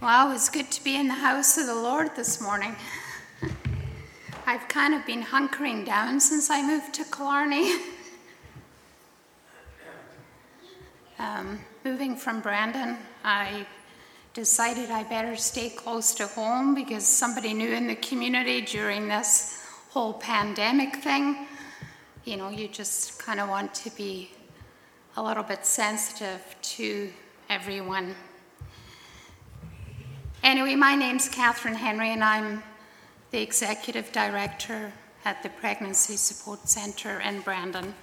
Well, it was good to be in the house of the Lord this morning. I've kind of been hunkering down since I moved to Killarney. Um, moving from Brandon, I decided I better stay close to home because somebody new in the community during this whole pandemic thing, you know, you just kind of want to be a little bit sensitive to everyone. Anyway, my name's Catherine Henry, and I'm the executive director at the Pregnancy Support Centre in Brandon.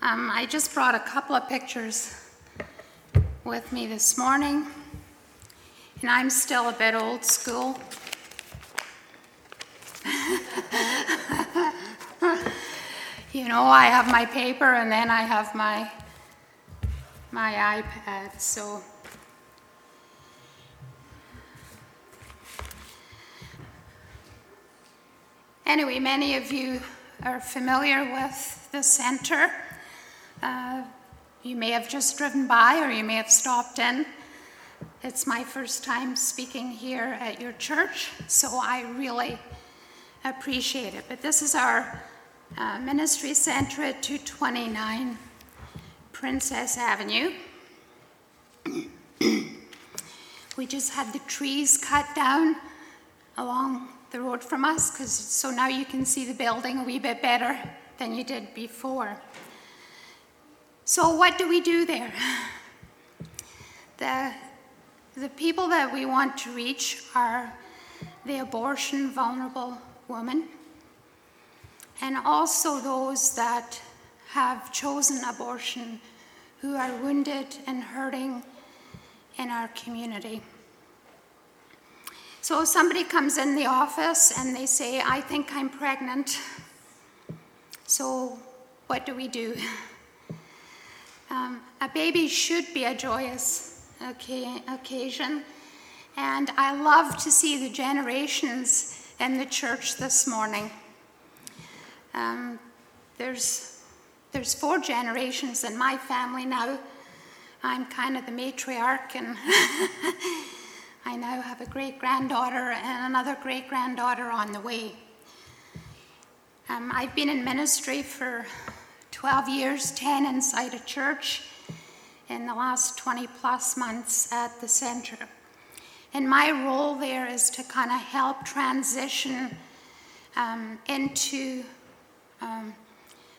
Um, I just brought a couple of pictures with me this morning, and I'm still a bit old school. you know, I have my paper and then I have my my iPad, so Anyway, many of you are familiar with the center. Uh, you may have just driven by or you may have stopped in. It's my first time speaking here at your church, so I really appreciate it. But this is our uh, ministry center at 229 Princess Avenue. we just had the trees cut down along the road from us, because so now you can see the building a wee bit better than you did before. So, what do we do there? The, the people that we want to reach are the abortion vulnerable woman and also those that have chosen abortion who are wounded and hurting in our community. So somebody comes in the office and they say, I think I'm pregnant. So what do we do? Um, a baby should be a joyous occasion. And I love to see the generations in the church this morning. Um, there's, there's four generations in my family now. I'm kind of the matriarch, and I now have a great granddaughter and another great granddaughter on the way. Um, I've been in ministry for 12 years, 10 inside a church, in the last 20 plus months at the center. And my role there is to kind of help transition um, into um,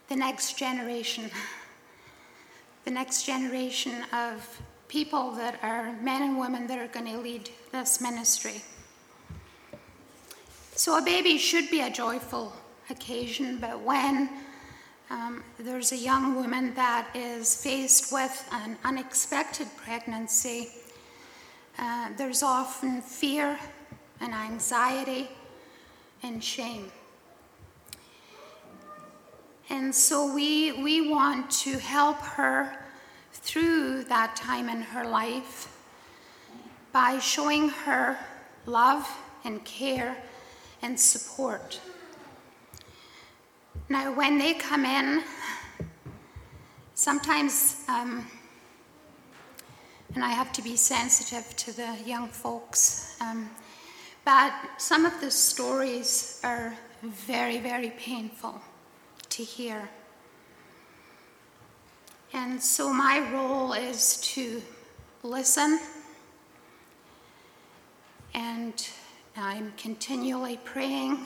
the next generation, the next generation of people that are men and women that are going to lead this ministry. So, a baby should be a joyful occasion, but when um, there's a young woman that is faced with an unexpected pregnancy, uh, there's often fear and anxiety and shame. And so we, we want to help her through that time in her life by showing her love and care and support. Now, when they come in, sometimes, um, and I have to be sensitive to the young folks, um, but some of the stories are very, very painful to hear. And so my role is to listen, and I'm continually praying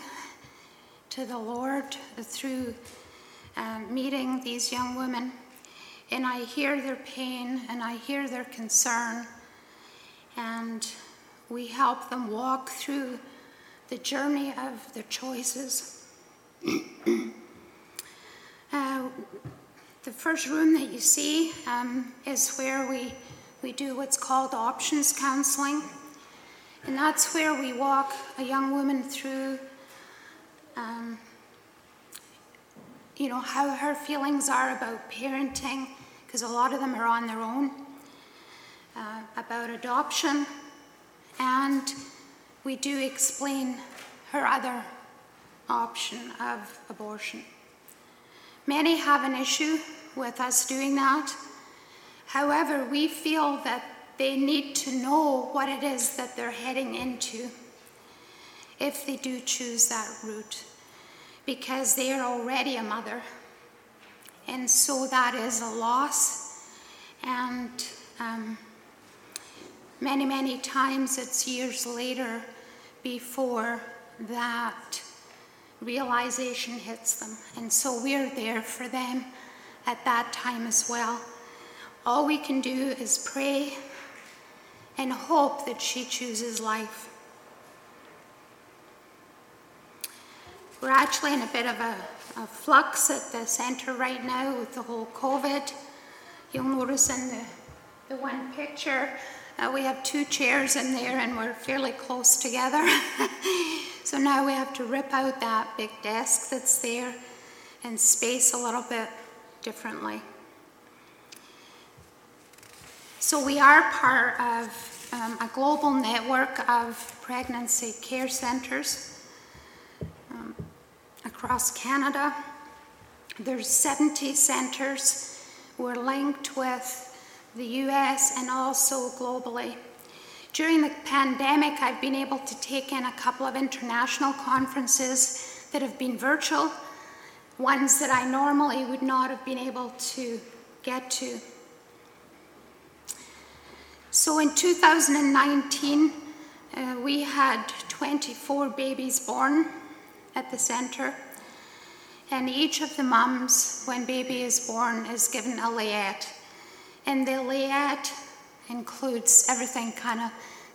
to the Lord through um, meeting these young women. And I hear their pain and I hear their concern, and we help them walk through the journey of their choices. uh, the first room that you see um, is where we, we do what's called options counseling. And that's where we walk a young woman through, um, you know, how her feelings are about parenting, because a lot of them are on their own, uh, about adoption, and we do explain her other option of abortion. Many have an issue with us doing that. However, we feel that they need to know what it is that they're heading into if they do choose that route because they are already a mother. And so that is a loss. And um, many, many times it's years later before that realization hits them. And so we're there for them at that time as well. All we can do is pray and hope that she chooses life. We're actually in a bit of a, a flux at the centre right now with the whole COVID. You'll notice in the, the one picture, uh, we have two chairs in there and we're fairly close together. so now we have to rip out that big desk that's there and space a little bit differently. So we are part of um, a global network of pregnancy care centres um, across Canada. There's 70 centres. We're linked with the US and also globally. During the pandemic, I've been able to take in a couple of international conferences that have been virtual, ones that I normally would not have been able to get to. So in 2019, uh, we had 24 babies born at the centre, and each of the mums, when baby is born, is given a layette. And the layette includes everything kind of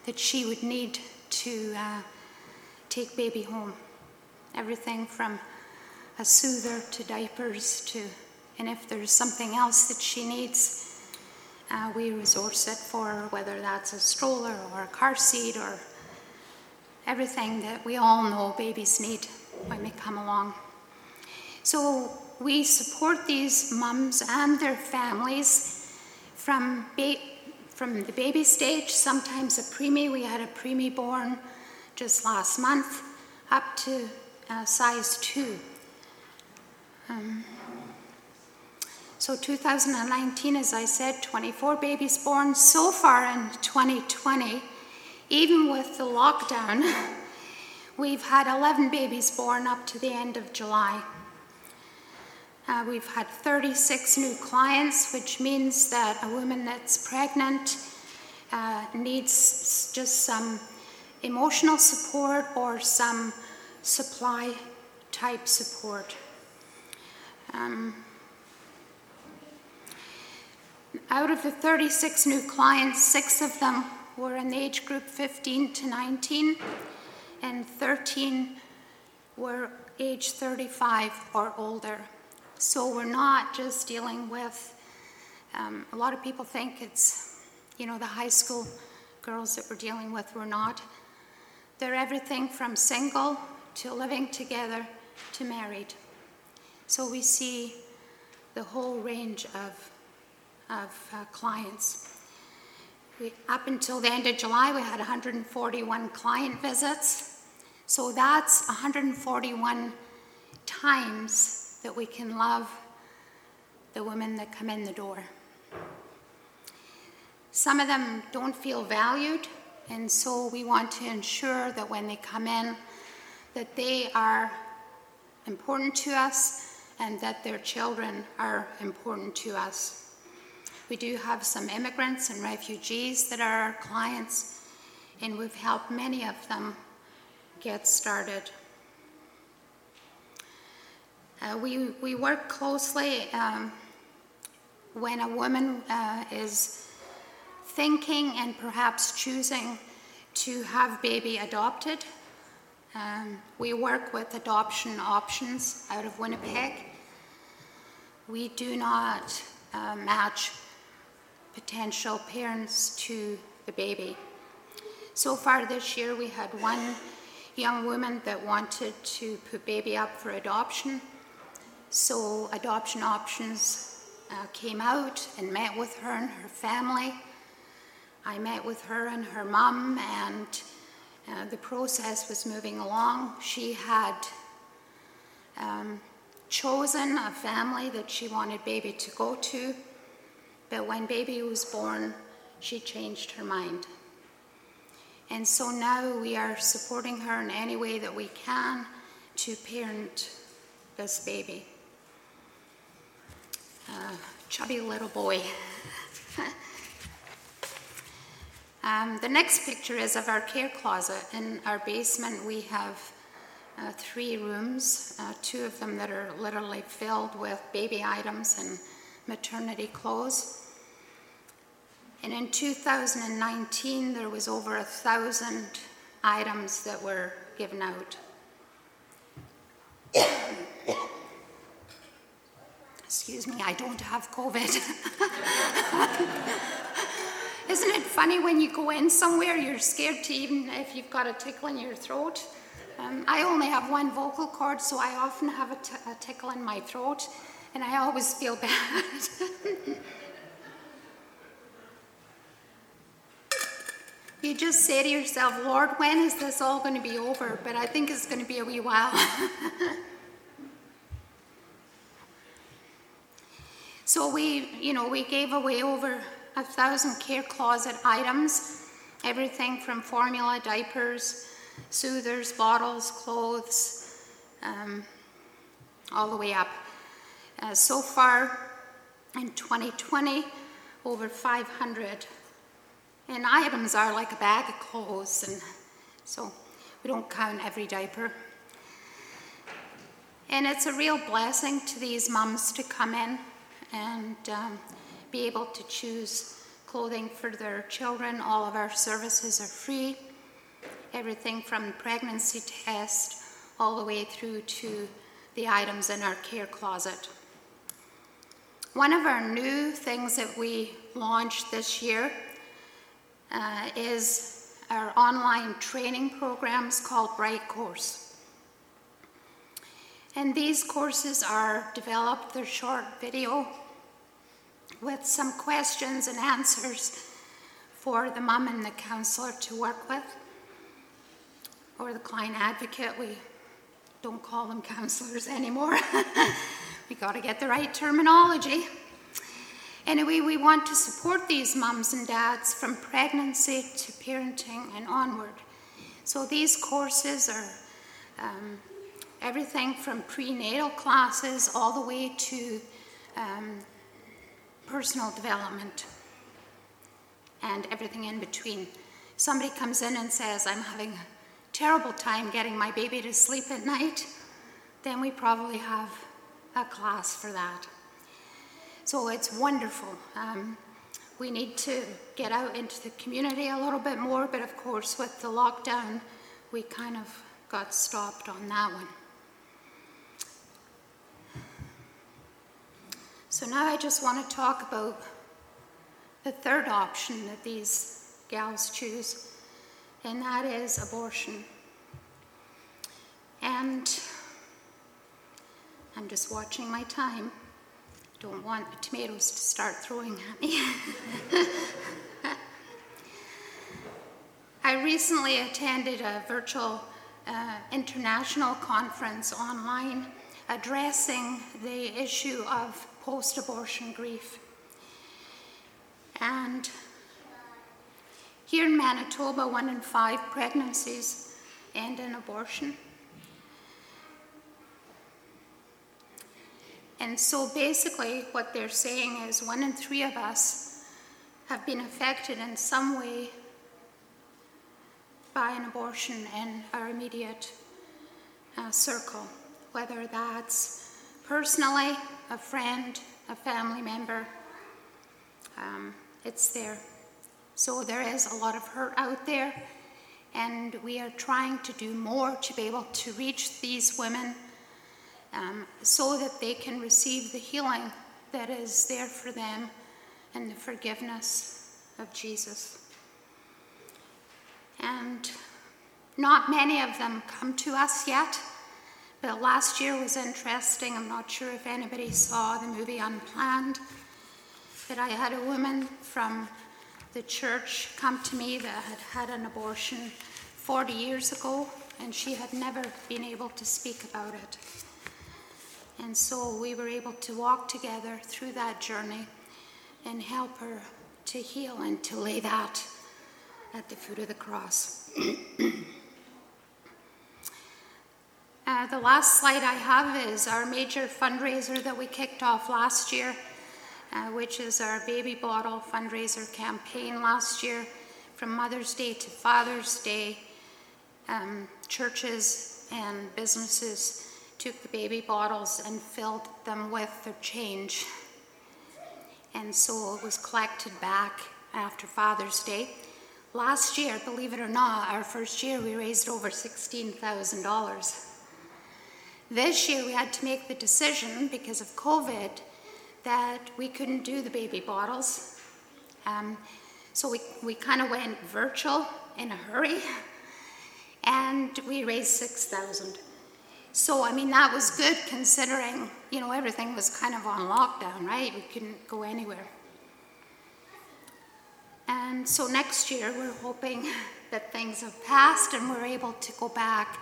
that she would need to uh, take baby home. Everything from a soother to diapers to, and if there's something else that she needs, uh, we resource it for whether that's a stroller or a car seat or everything that we all know babies need when they come along. So we support these mums and their families from, from the baby stage, sometimes a preemie. We had a preemie born just last month, up to uh, size two. Um, so 2019, as I said, 24 babies born. So far in 2020, even with the lockdown, we've had 11 babies born up to the end of July. Uh, we've had 36 new clients, which means that a woman that's pregnant uh, needs just some emotional support or some supply type support. Um, out of the 36 new clients, six of them were in the age group 15 to 19, and 13 were age 35 or older. So we're not just dealing with, um, a lot of people think it's, you know, the high school girls that we're dealing with. We're not. They're everything from single to living together to married. So we see the whole range of of uh, clients. We, up until the end of July, we had 141 client visits. So that's 141 times that we can love the women that come in the door. Some of them don't feel valued, and so we want to ensure that when they come in, that they are important to us and that their children are important to us. We do have some immigrants and refugees that are our clients, and we've helped many of them get started. Uh, we, we work closely um, when a woman uh, is thinking and perhaps choosing to have baby adopted. Um, we work with adoption options out of Winnipeg. We do not uh, match potential parents to the baby. So far this year, we had one young woman that wanted to put baby up for adoption. So, adoption options uh, came out and met with her and her family. I met with her and her mum, and uh, the process was moving along. She had um, chosen a family that she wanted baby to go to. But when baby was born, she changed her mind. And so now we are supporting her in any way that we can to parent this baby. Uh, chubby little boy. um, the next picture is of our care closet. In our basement, we have uh, three rooms, uh, two of them that are literally filled with baby items and maternity clothes. And in 2019, there was over a thousand items that were given out. Excuse me, I don't have COVID. Isn't it funny when you go in somewhere, you're scared to even if you've got a tickle in your throat? Um, I only have one vocal cord, so I often have a, t- a tickle in my throat, and I always feel bad. you just say to yourself, Lord, when is this all going to be over? But I think it's going to be a wee while. So we, you know, we gave away over a thousand care closet items, everything from formula, diapers, soothers, bottles, clothes, um, all the way up. Uh, so far in 2020, over 500 and items are like a bag of clothes, and so we don't count every diaper. And it's a real blessing to these mums to come in and um, be able to choose clothing for their children. All of our services are free, everything from pregnancy test all the way through to the items in our care closet. One of our new things that we launched this year uh, is our online training programs called Bright Course. And these courses are developed, they're short video with some questions and answers for the mum and the counselor to work with, or the client advocate. We don't call them counselors anymore. we got to get the right terminology. Anyway, we want to support these mums and dads from pregnancy to parenting and onward. So these courses are um, everything from prenatal classes all the way to um, personal development and everything in between. Somebody comes in and says, I'm having a terrible time getting my baby to sleep at night, then we probably have a class for that. So it's wonderful. Um, we need to get out into the community a little bit more, but of course, with the lockdown, we kind of got stopped on that one. So now I just want to talk about the third option that these gals choose, and that is abortion. And I'm just watching my time. Don't want the tomatoes to start throwing at me. I recently attended a virtual uh, international conference online addressing the issue of post abortion grief. And here in Manitoba, one in five pregnancies end in abortion. And so basically, what they're saying is one in three of us have been affected in some way by an abortion in our immediate uh, circle, whether that's personally, a friend, a family member. Um, it's there. So there is a lot of hurt out there, and we are trying to do more to be able to reach these women um, so that they can receive the healing that is there for them and the forgiveness of Jesus. And not many of them come to us yet, but last year was interesting. I'm not sure if anybody saw the movie Unplanned, but I had a woman from the church come to me that had had an abortion 40 years ago, and she had never been able to speak about it. And so we were able to walk together through that journey and help her to heal and to lay that at the foot of the cross. uh, the last slide I have is our major fundraiser that we kicked off last year, uh, which is our baby bottle fundraiser campaign last year from Mother's Day to Father's Day. Um, churches and businesses took the baby bottles and filled them with their change. And so it was collected back after Father's Day. Last year, believe it or not, our first year, we raised over $16,000. This year, we had to make the decision because of COVID that we couldn't do the baby bottles. Um, so we, we kind of went virtual in a hurry and we raised 6,000. So, I mean, that was good considering, you know, everything was kind of on lockdown, right? We couldn't go anywhere. And so next year, we're hoping that things have passed and we're able to go back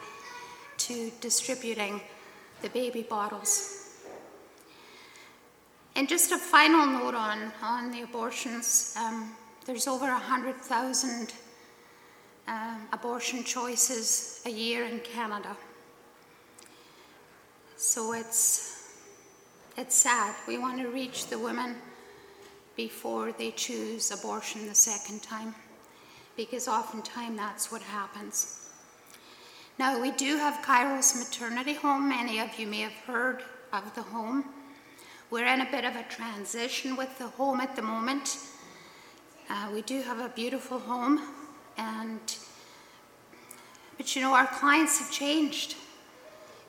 to distributing the baby bottles. And just a final note on, on the abortions um, there's over 100,000 um, abortion choices a year in Canada. So it's, it's sad. We want to reach the women before they choose abortion the second time, because oftentimes that's what happens. Now, we do have Kairos Maternity Home. Many of you may have heard of the home. We're in a bit of a transition with the home at the moment. Uh, we do have a beautiful home, and but you know, our clients have changed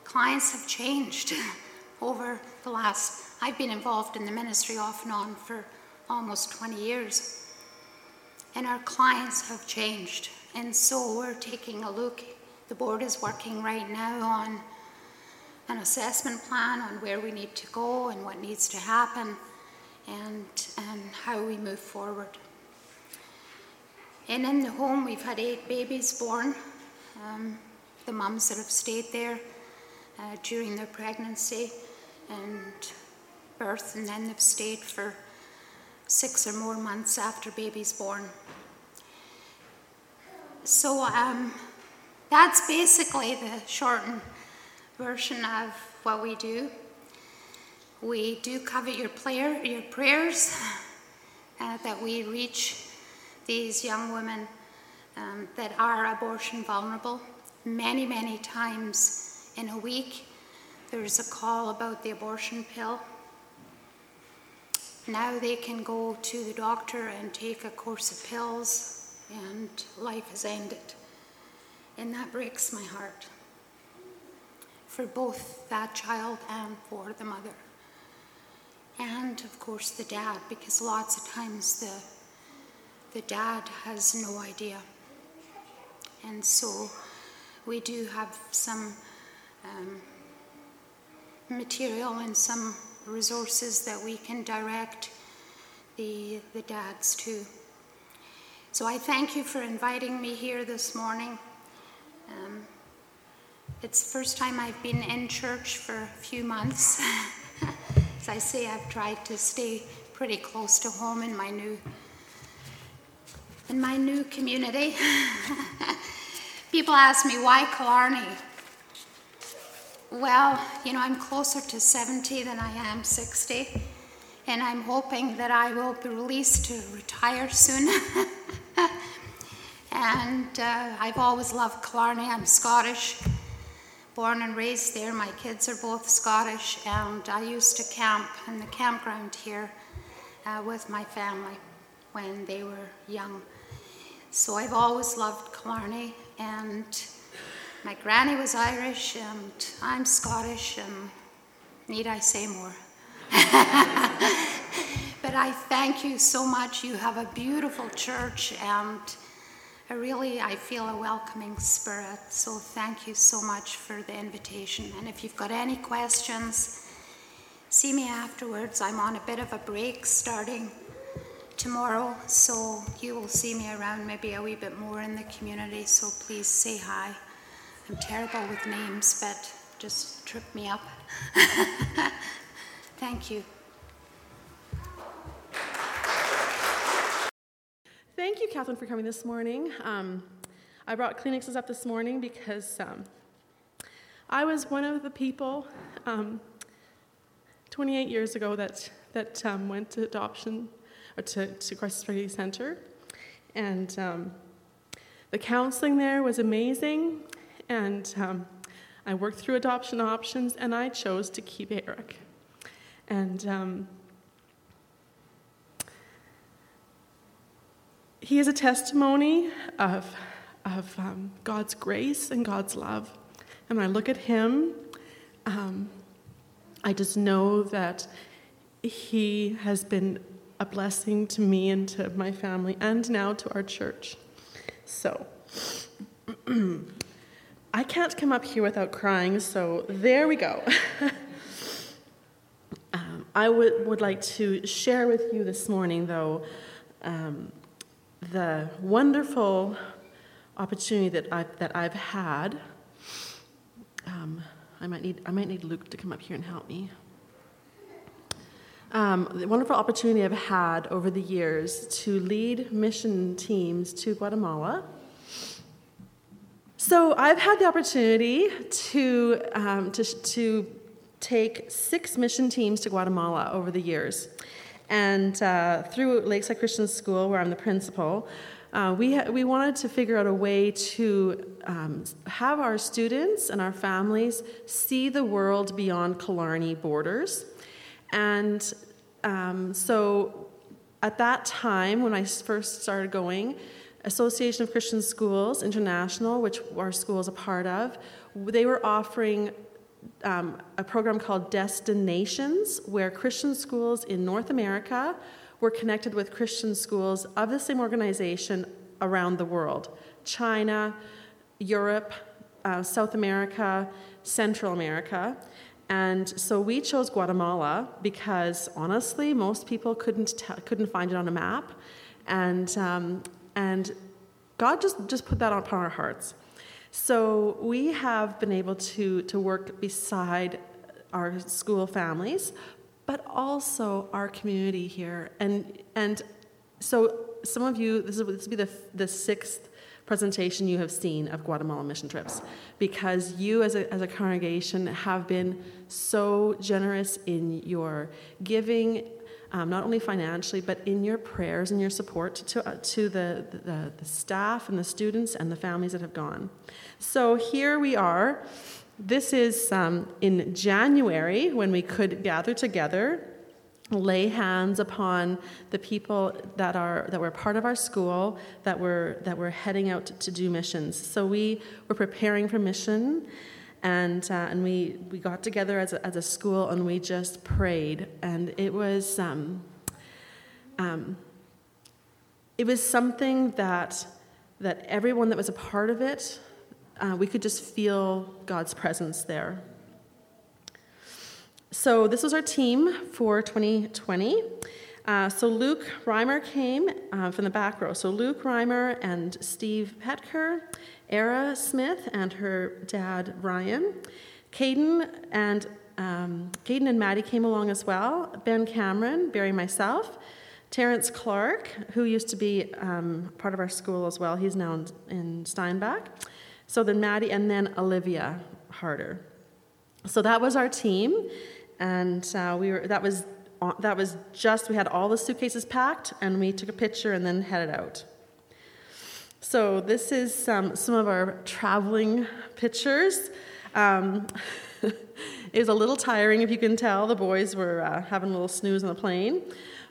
clients have changed over the last, I've been involved in the ministry off and on for almost 20 years. And our clients have changed. And so we're taking a look. The board is working right now on an assessment plan on where we need to go and what needs to happen and, and how we move forward. And in the home, we've had eight babies born. Um, the mums that have stayed there uh, during their pregnancy and birth, and then they've stayed for six or more months after baby's born. So um, that's basically the shortened version of what we do. We do cover your, prayer, your prayers uh, that we reach these young women um, that are abortion vulnerable many, many times in a week, there's a call about the abortion pill. Now they can go to the doctor and take a course of pills, and life is ended. And that breaks my heart for both that child and for the mother. And of course, the dad, because lots of times the, the dad has no idea. And so we do have some um, material and some resources that we can direct the, the dads to. So I thank you for inviting me here this morning. Um, it's the first time I've been in church for a few months. As I say, I've tried to stay pretty close to home in my new in my new community. People ask me why Killarney. Well, you know, I'm closer to 70 than I am 60, and I'm hoping that I will be released to retire soon. and uh, I've always loved Killarney. I'm Scottish, born and raised there. My kids are both Scottish, and I used to camp in the campground here uh, with my family when they were young. So I've always loved Killarney, and my granny was Irish, and I'm Scottish, and need I say more? but I thank you so much. You have a beautiful church, and really I feel a welcoming spirit. So thank you so much for the invitation. And if you've got any questions, see me afterwards. I'm on a bit of a break starting tomorrow, so you will see me around maybe a wee bit more in the community. So please say hi. I'm terrible with names, but just trip me up. Thank you. Thank you, Catherine, for coming this morning. Um, I brought Kleenexes up this morning because um, I was one of the people um, 28 years ago that, that um, went to adoption or to, to Crisis Pregnancy Center. And um, the counseling there was amazing. And um, I worked through adoption options and I chose to keep Eric. And he is a testimony of, of um, God's grace and God's love. And when I look at him, um, I just know that he has been a blessing to me and to my family and now to our church. So, I can't come up here without crying, so there we go. um, I would, would like to share with you this morning, though, um, the wonderful opportunity that I've, that I've had. Um, I, might need, I might need Luke to come up here and help me. Um, the wonderful opportunity I've had over the years to lead mission teams to Guatemala. So I've had the opportunity to, um, to, to take six mission teams to Guatemala over the years. And uh, through Lakeside Christian School, where I'm the principal, uh, we, ha- we wanted to figure out a way to um, have our students and our families see the world beyond Killarney borders. And um, so at that time, when I first started going, Association of Christian Schools International, which our school is a part of, they were offering um, a program called Destinations, where Christian schools in North America were connected with Christian schools of the same organization around the world China, Europe, uh, South America, Central America. And so we chose Guatemala because honestly, most people couldn't, t- couldn't find it on a map. And, um, and God just, just put that upon our hearts. So we have been able to, to work beside our school families, but also our community here. And, and so some of you, this, is, this will be the, the sixth presentation you have seen of Guatemala mission trips because you as a, as a congregation have been so generous in your giving um, not only financially, but in your prayers and your support to, uh, to the, the, the staff and the students and the families that have gone. So here we are. This is um, in January when we could gather together, lay hands upon the people that are that were part of our school that were that were heading out to, to do missions. So we were preparing for mission and uh, and we we got together as a, as a school and we just prayed and it was um, um, it was something that that everyone that was a part of it uh, we could just feel God's presence there. So this was our team for 2020. Uh, so Luke Reimer came uh, from the back row. So Luke Reimer and Steve Petker Era Smith and her dad Ryan. Caden and um, Caden and Maddie came along as well. Ben Cameron, Barry, myself. Terrence Clark, who used to be um, part of our school as well, he's now in, in Steinbach. So then Maddie, and then Olivia Harder. So that was our team, and uh, we were. That was that was just. We had all the suitcases packed, and we took a picture and then headed out. So this is um, some of our traveling pictures. Um, it was a little tiring, if you can tell. The boys were uh, having a little snooze on the plane.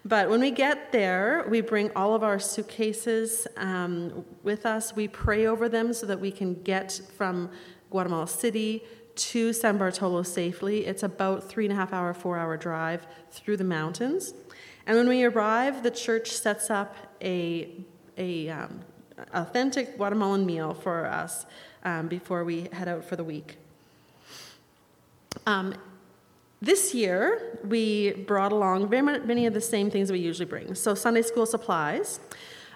But when we get there, we bring all of our suitcases um, with us. We pray over them so that we can get from Guatemala City to San Bartolo safely. It's about three and a half hour, four hour drive through the mountains. And when we arrive, the church sets up a, a um, authentic Guatemalan meal for us um, before we head out for the week. Um, this year, we brought along very many of the same things we usually bring. So, Sunday school supplies.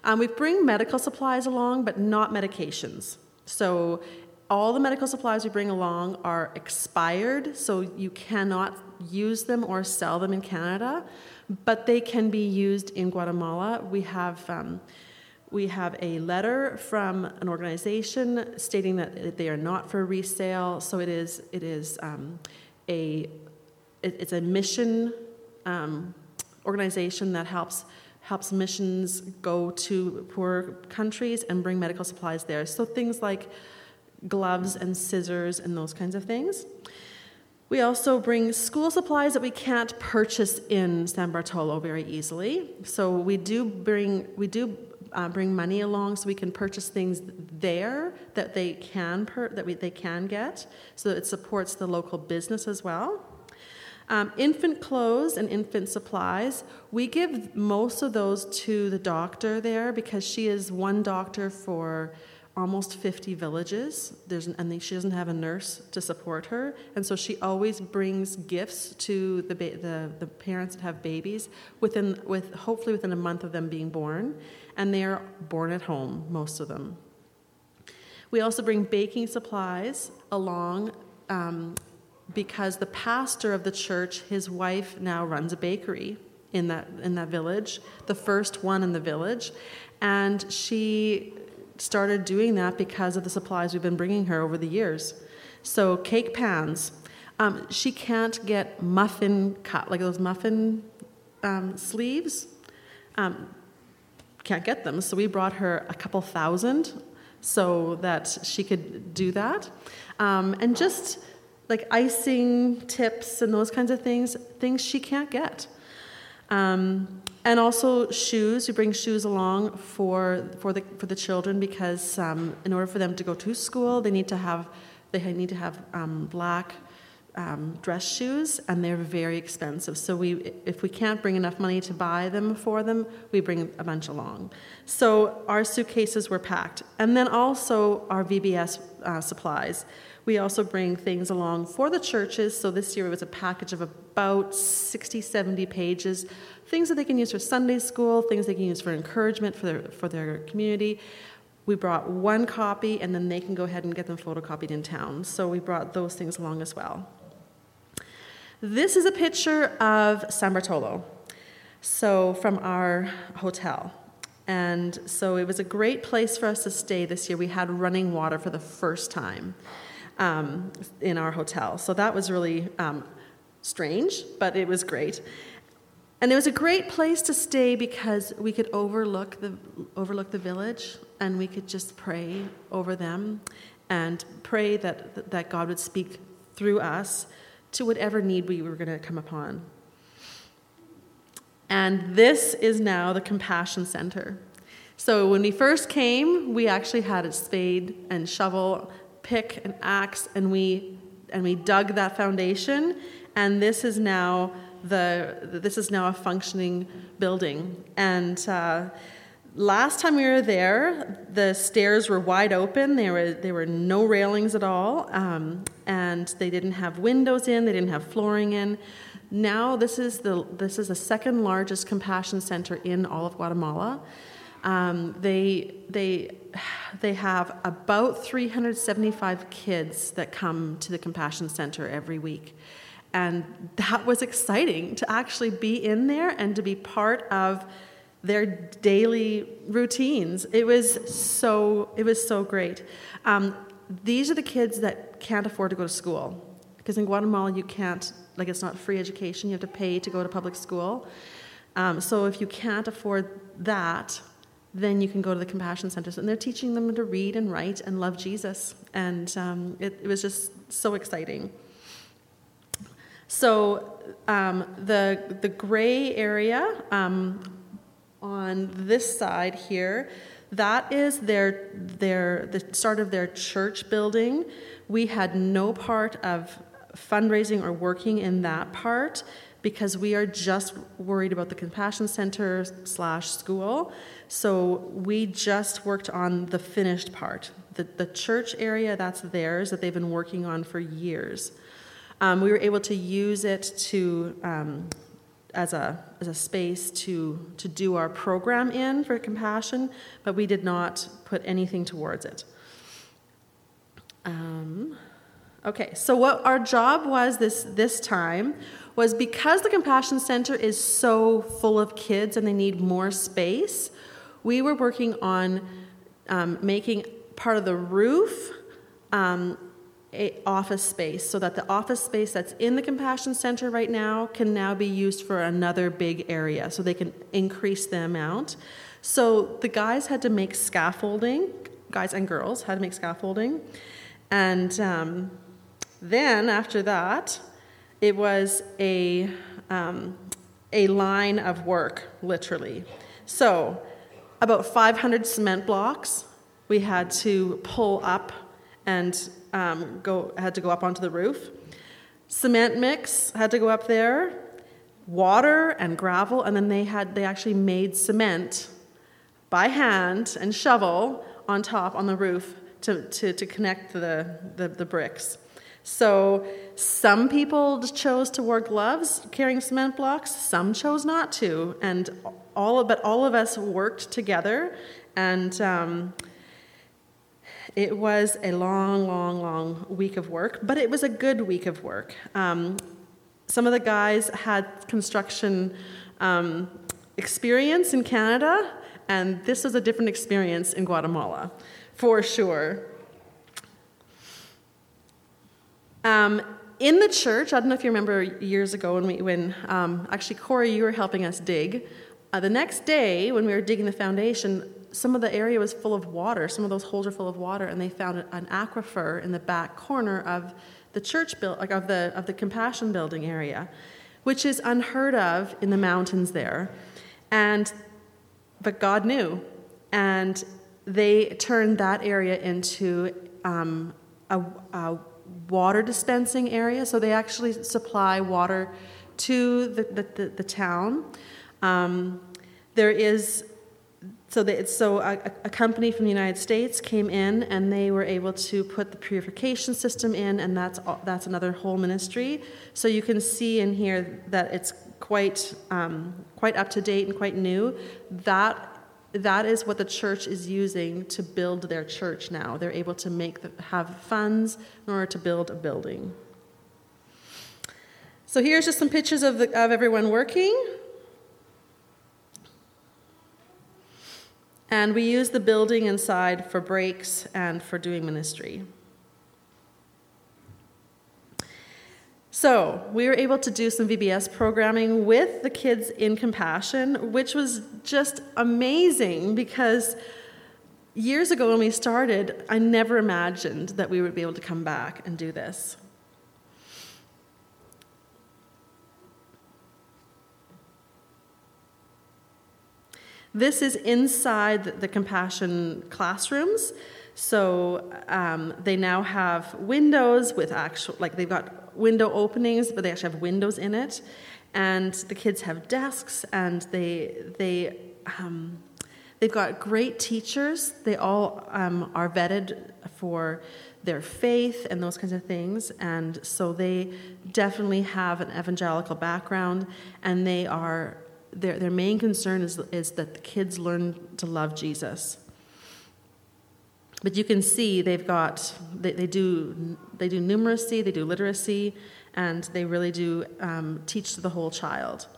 Um, we bring medical supplies along, but not medications. So, all the medical supplies we bring along are expired, so you cannot use them or sell them in Canada, but they can be used in Guatemala. We have um, we have a letter from an organization stating that they are not for resale. So it is it is um, a it, it's a mission um, organization that helps helps missions go to poor countries and bring medical supplies there. So things like gloves and scissors and those kinds of things. We also bring school supplies that we can't purchase in San Bartolo very easily. So we do bring we do uh, bring money along so we can purchase things there that they can per- that we, they can get, so that it supports the local business as well. Um, infant clothes and infant supplies, we give most of those to the doctor there because she is one doctor for almost 50 villages. There's, and she doesn't have a nurse to support her. And so she always brings gifts to the, the, the parents that have babies within, with, hopefully within a month of them being born. And they are born at home, most of them. We also bring baking supplies along um, because the pastor of the church, his wife now runs a bakery in that, in that village, the first one in the village. And she started doing that because of the supplies we've been bringing her over the years. So, cake pans. Um, she can't get muffin cut, like those muffin um, sleeves. Um, can't get them. So, we brought her a couple thousand so that she could do that. Um, and just like icing tips and those kinds of things, things she can't get. Um, and also shoes. We bring shoes along for for the for the children because um, in order for them to go to school, they need to have they need to have um, black um, dress shoes, and they're very expensive. So we if we can't bring enough money to buy them for them, we bring a bunch along. So our suitcases were packed, and then also our VBS uh, supplies. We also bring things along for the churches. So this year it was a package of about 60, 70 pages things that they can use for Sunday school, things they can use for encouragement for their, for their community. We brought one copy, and then they can go ahead and get them photocopied in town. So we brought those things along as well. This is a picture of San Bartolo, so from our hotel. And so it was a great place for us to stay this year. We had running water for the first time um, in our hotel. So that was really um, strange, but it was great. And it was a great place to stay because we could overlook the, overlook the village and we could just pray over them and pray that, that God would speak through us to whatever need we were going to come upon. And this is now the Compassion Center. So when we first came, we actually had a spade and shovel, pick and axe, and we and we dug that foundation. And this is now the this is now a functioning building. And uh, last time we were there, the stairs were wide open. There were there were no railings at all, um, and they didn't have windows in. They didn't have flooring in. Now this is the this is the second largest compassion center in all of Guatemala. Um, they they they have about 375 kids that come to the compassion center every week and that was exciting to actually be in there and to be part of their daily routines. It was so it was so great. Um, these are the kids that can't afford to go to school because in Guatemala you can't like it's not free education. You have to pay to go to public school. Um, so if you can't afford that, then you can go to the compassion centers and they're teaching them to read and write and love Jesus. And um, it, it was just so exciting. So um, the, the gray area um, on this side here, that is their, their, the start of their church building. We had no part of fundraising or working in that part because we are just worried about the compassion center slash school. So we just worked on the finished part. The, the church area that's theirs that they've been working on for years. Um, we were able to use it to um, as a as a space to to do our program in for compassion, but we did not put anything towards it. Um, okay, so what our job was this this time was because the compassion center is so full of kids and they need more space. we were working on um, making part of the roof um, office space so that the office space that's in the compassion center right now can now be used for another big area so they can increase the amount. So the guys had to make scaffolding guys and girls had to make scaffolding. And um, then after that it was a um, a line of work literally. So about 500 cement blocks we had to pull up and um, go, had to go up onto the roof. Cement mix had to go up there, water and gravel, and then they had they actually made cement by hand and shovel on top on the roof to, to, to connect the, the, the bricks. So some people chose to wear gloves carrying cement blocks, some chose not to, and all but all of us worked together and um, it was a long, long, long week of work, but it was a good week of work. Um, some of the guys had construction um, experience in Canada, and this was a different experience in Guatemala, for sure. Um, in the church, I don't know if you remember years ago when, we, when um, actually, Corey, you were helping us dig. Uh, the next day, when we were digging the foundation, some of the area was full of water. Some of those holes are full of water, and they found an aquifer in the back corner of the church build, like of the of the Compassion Building area, which is unheard of in the mountains there. And but God knew, and they turned that area into um, a, a water dispensing area. So they actually supply water to the the, the, the town. Um, there is so, they, so a, a, company from the United States came in and they were able to put the purification system in, and that's that's another whole ministry. So you can see in here that it's quite um, quite up to date and quite new. That that is what the church is using to build their church now. They're able to make the, have funds in order to build a building. So here's just some pictures of, the, of everyone working. And we use the building inside for breaks and for doing ministry. So, we were able to do some VBS programming with the kids in Compassion, which was just amazing because years ago when we started, I never imagined that we would be able to come back and do this. This is inside the Compassion classrooms. So um, they now have windows with actual, like they've got window openings, but they actually have windows in it. And the kids have desks, and they they um, they've got great teachers. They all um, are vetted for their faith and those kinds of things. And so they definitely have an evangelical background, and they are their, their main concern is, is that the kids learn to love Jesus. But you can see they've got, they, they, do, they do numeracy, they do literacy, and they really do um, teach to the whole child.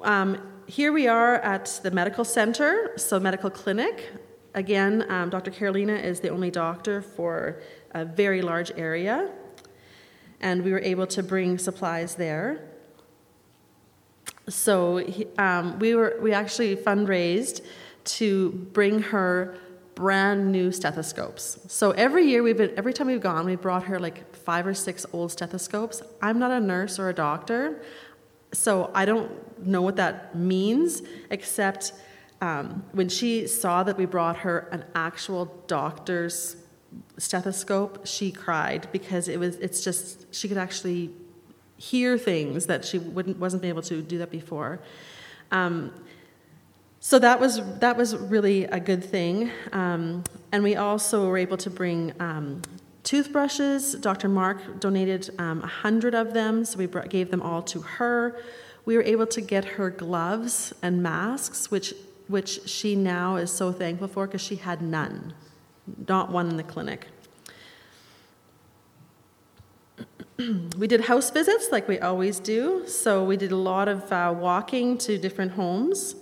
Um, here we are at the medical center, so medical clinic. Again, um, Dr. Carolina is the only doctor for a very large area, and we were able to bring supplies there so um, we were we actually fundraised to bring her brand new stethoscopes. So every year we've been every time we've gone, we brought her like five or six old stethoscopes. I'm not a nurse or a doctor, so I don't know what that means except um, when she saw that we brought her an actual doctor's stethoscope, she cried because it was it's just she could actually hear things that she wouldn't wasn't able to do that before. Um, so that was that was really a good thing, um, and we also were able to bring um, toothbrushes. Dr. Mark donated um, hundred of them, so we brought, gave them all to her. We were able to get her gloves and masks, which which she now is so thankful for because she had none, not one in the clinic. we did house visits like we always do. So we did a lot of uh, walking to different homes.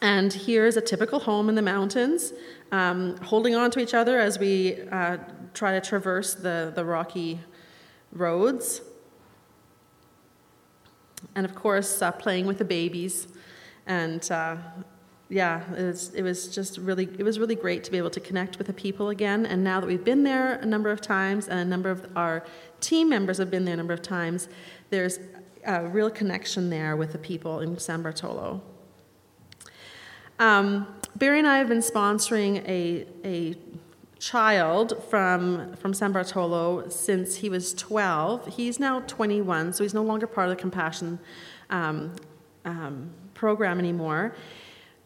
And here's a typical home in the mountains, um, holding on to each other as we uh, try to traverse the, the rocky roads. And of course, uh, playing with the babies. And uh, yeah, it was, it was just really, it was really great to be able to connect with the people again. And now that we've been there a number of times, and a number of our team members have been there a number of times, there's a real connection there with the people in San Bartolo. Um, Barry and I have been sponsoring a, a child from, from San Bartolo since he was 12. He's now 21, so he's no longer part of the Compassion um, um, program anymore.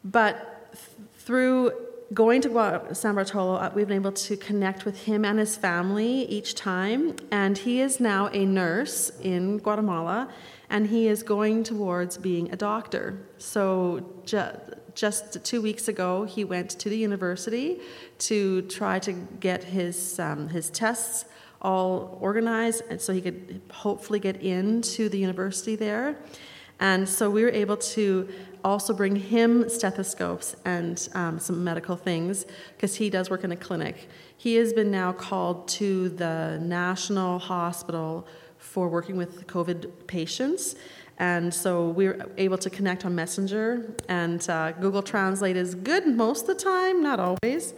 But th- through going to San Bartolo, uh, we've been able to connect with him and his family each time. And he is now a nurse in Guatemala, and he is going towards being a doctor. So, ju- just two weeks ago, he went to the university to try to get his, um, his tests all organized and so he could hopefully get into the university there. And so we were able to also bring him stethoscopes and um, some medical things because he does work in a clinic. He has been now called to the National Hospital for working with COVID patients. And so we were able to connect on Messenger, and uh, Google Translate is good most of the time, not always,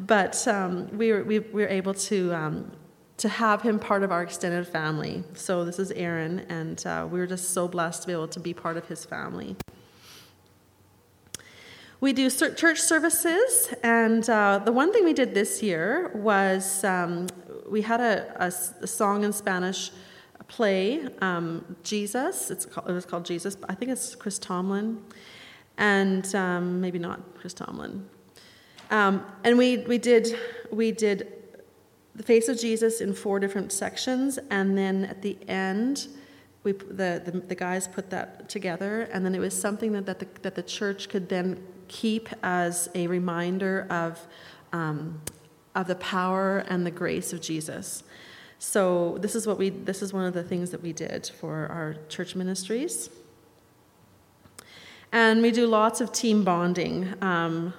but um, we, were, we, we, were able to, um, to have him part of our extended family. So this is Aaron, and uh, we were just so blessed to be able to be part of his family. We do church services, and uh, the one thing we did this year was um, we had a, a, song in Spanish play, um, Jesus. It's called, it was called Jesus. I think it's Chris Tomlin, and um, maybe not Chris Tomlin. Um, and we we did we did the face of Jesus in four different sections, and then at the end. We, the, the, the guys put that together, and then it was something that, that, the, that the church could then keep as a reminder of, um, of the power and the grace of Jesus. So this is what we this is one of the things that we did for our church ministries. And we do lots of team bonding. Um,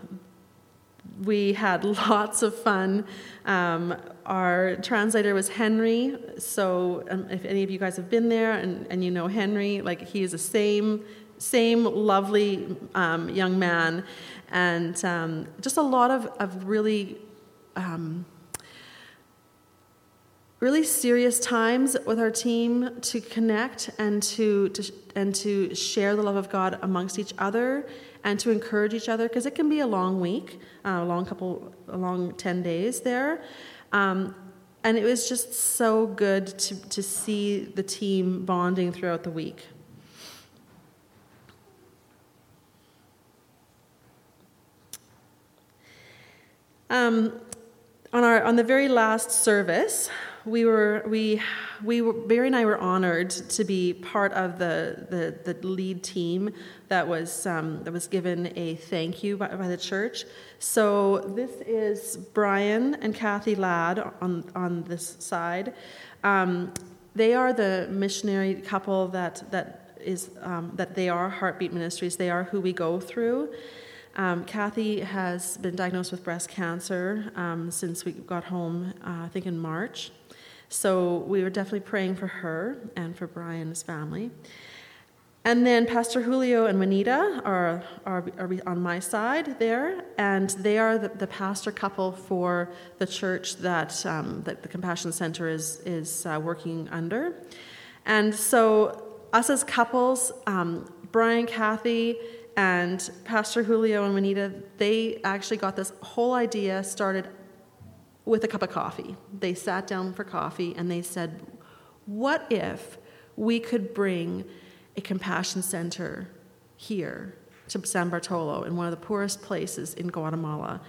we had lots of fun. Um, our translator was Henry. So um, if any of you guys have been there and, and you know Henry, like he is the same same lovely um, young man, and um, just a lot of, of really um, really serious times with our team to connect and to, to and to share the love of God amongst each other and to encourage each other because it can be a long week, uh, a long couple, a long ten days there. Um, and it was just so good to, to see the team bonding throughout the week. Um, on, our, on the very last service, we were we we were Barry and I were honored to be part of the the, the lead team that was um, that was given a thank you by, by, the church. So this is Brian and Kathy Ladd on on this side. Um, they are the missionary couple that that is um, that they are Heartbeat Ministries. They are who we go through. Um, Kathy has been diagnosed with breast cancer um, since we got home, uh, I think in March. So we were definitely praying for her and for Brian's family. And then Pastor Julio and Juanita are, are, are on my side there, and they are the, the pastor couple for the church that, um, that the Compassion Center is, is uh, working under. And so, us as couples, um, Brian, Kathy, and Pastor Julio and Juanita, they actually got this whole idea started with a cup of coffee. They sat down for coffee and they said, What if we could bring a compassion center here to San Bartolo in one of the poorest places in Guatemala?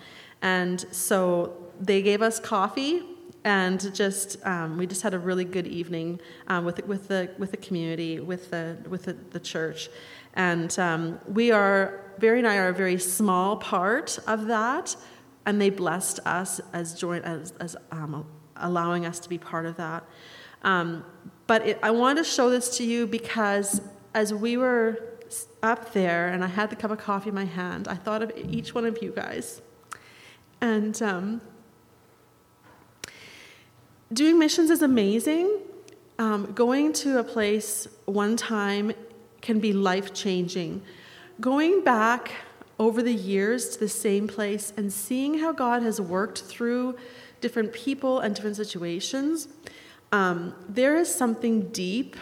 And so they gave us coffee and just um, we just had a really good evening um, with with the with the community with the with the, the church, and um, we are Barry and I are a very small part of that, and they blessed us as joint as, as um, allowing us to be part of that. Um, but it, I wanted to show this to you because as we were up there and I had the cup of coffee in my hand, I thought of each one of you guys. And um, doing missions is amazing. Um, going to a place one time can be life changing. Going back over the years to the same place and seeing how God has worked through different people and different situations, um, there is something deep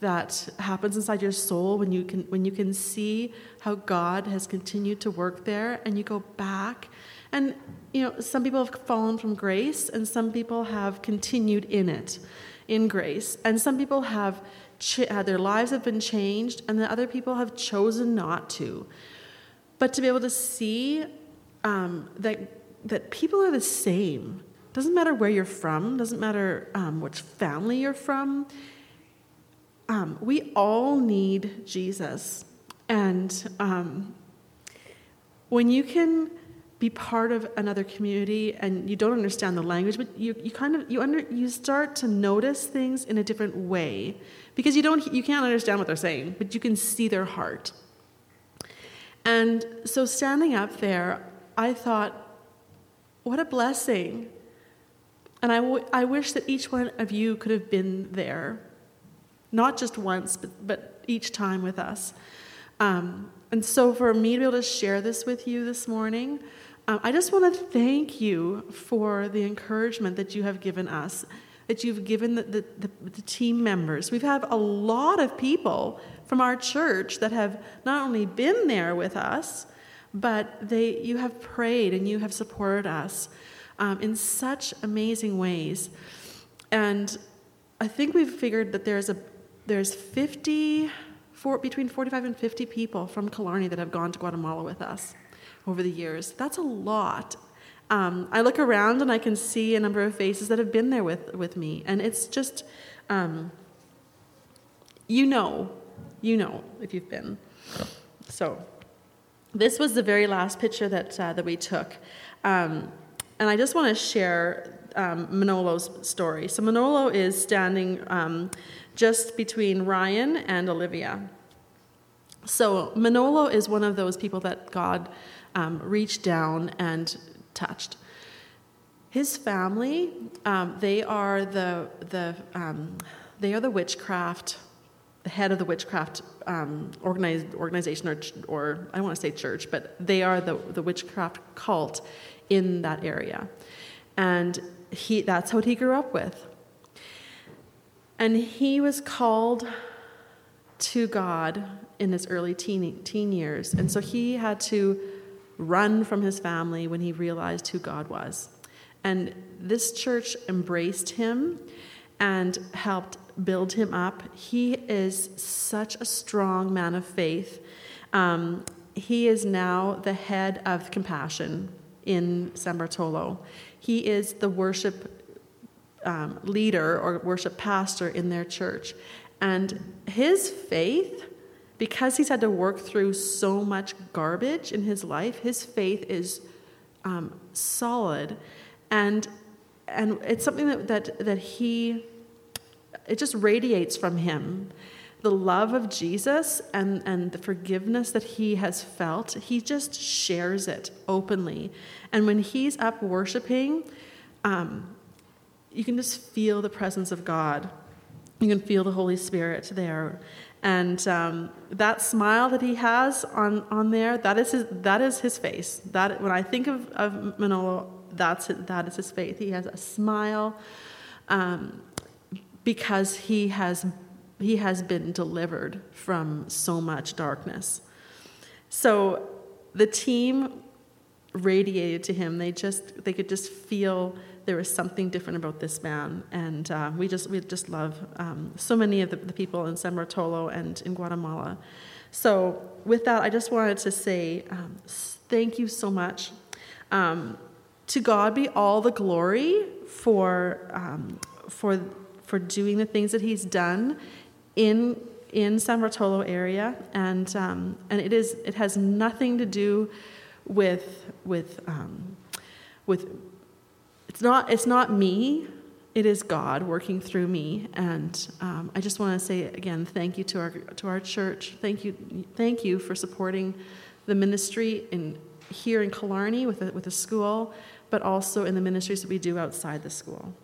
that happens inside your soul when you can when you can see how God has continued to work there and you go back and you know some people have fallen from grace and some people have continued in it in grace and some people have ch- uh, their lives have been changed and the other people have chosen not to. But to be able to see um, that that people are the same. Doesn't matter where you're from doesn't matter um, which family you're from. Um, we all need Jesus. And um, when you can be part of another community and you don't understand the language, but you, you kind of you under you start to notice things in a different way because you don't you can't understand what they're saying, but you can see their heart. And so standing up there, I thought, what a blessing. And I, w- I wish that each one of you could have been there not just once, but, but each time with us. Um, and so, for me to be able to share this with you this morning, um, I just want to thank you for the encouragement that you have given us, that you've given the, the, the, the team members. We've had a lot of people from our church that have not only been there with us, but they, you have prayed and you have supported us um, in such amazing ways. And I think we've figured that there's a there's 50, four, between 45 and 50 people from Killarney that have gone to Guatemala with us over the years. That's a lot. Um, I look around and I can see a number of faces that have been there with, with me, and it's just, um, you know, you know if you've been. So, this was the very last picture that, uh, that we took. Um, and I just want to share um, Manolo's story. So, Manolo is standing um, just between Ryan and Olivia. So Manolo is one of those people that God um, reached down and touched. His family, um, they are the the um, they are the witchcraft, the head of the witchcraft um, organized, organization, or or I don't want to say church, but they are the the witchcraft cult in that area, and he that's what he grew up with. And he was called to God in his early teen, teen years. And so he had to run from his family when he realized who God was. And this church embraced him and helped build him up. He is such a strong man of faith. Um, he is now the head of compassion in San Bartolo. He is the worship um, leader or worship pastor in their church. And his faith, because he's had to work through so much garbage in his life, his faith is um, solid. And, and it's something that, that, that he, it just radiates from him. The love of Jesus and, and the forgiveness that he has felt, he just shares it openly. And when he's up worshiping, um, you can just feel the presence of God. You can feel the Holy Spirit there. And um, that smile that he has on, on there, that is his, that is his face. That, when I think of, of Manolo, that's, that is his faith. He has a smile um, because he has, he has been delivered from so much darkness. So the team radiated to him. They just, they could just feel there was something different about this man, and uh, we just we just love um, so many of the, the, people in San Bartolo and in Guatemala. So with that, I just wanted to say um, thank you so much. Um, to God be all the glory for um, for for doing the things that He's done in in San Bartolo area, and um, and it is it has nothing to do with with um, with it's not, it's not me it is God working through me, and um, I just want to say again, thank you to our to our church. Thank you, thank you for supporting the ministry in here in Killarney with a, with a school, but also in the ministries that we do outside the school.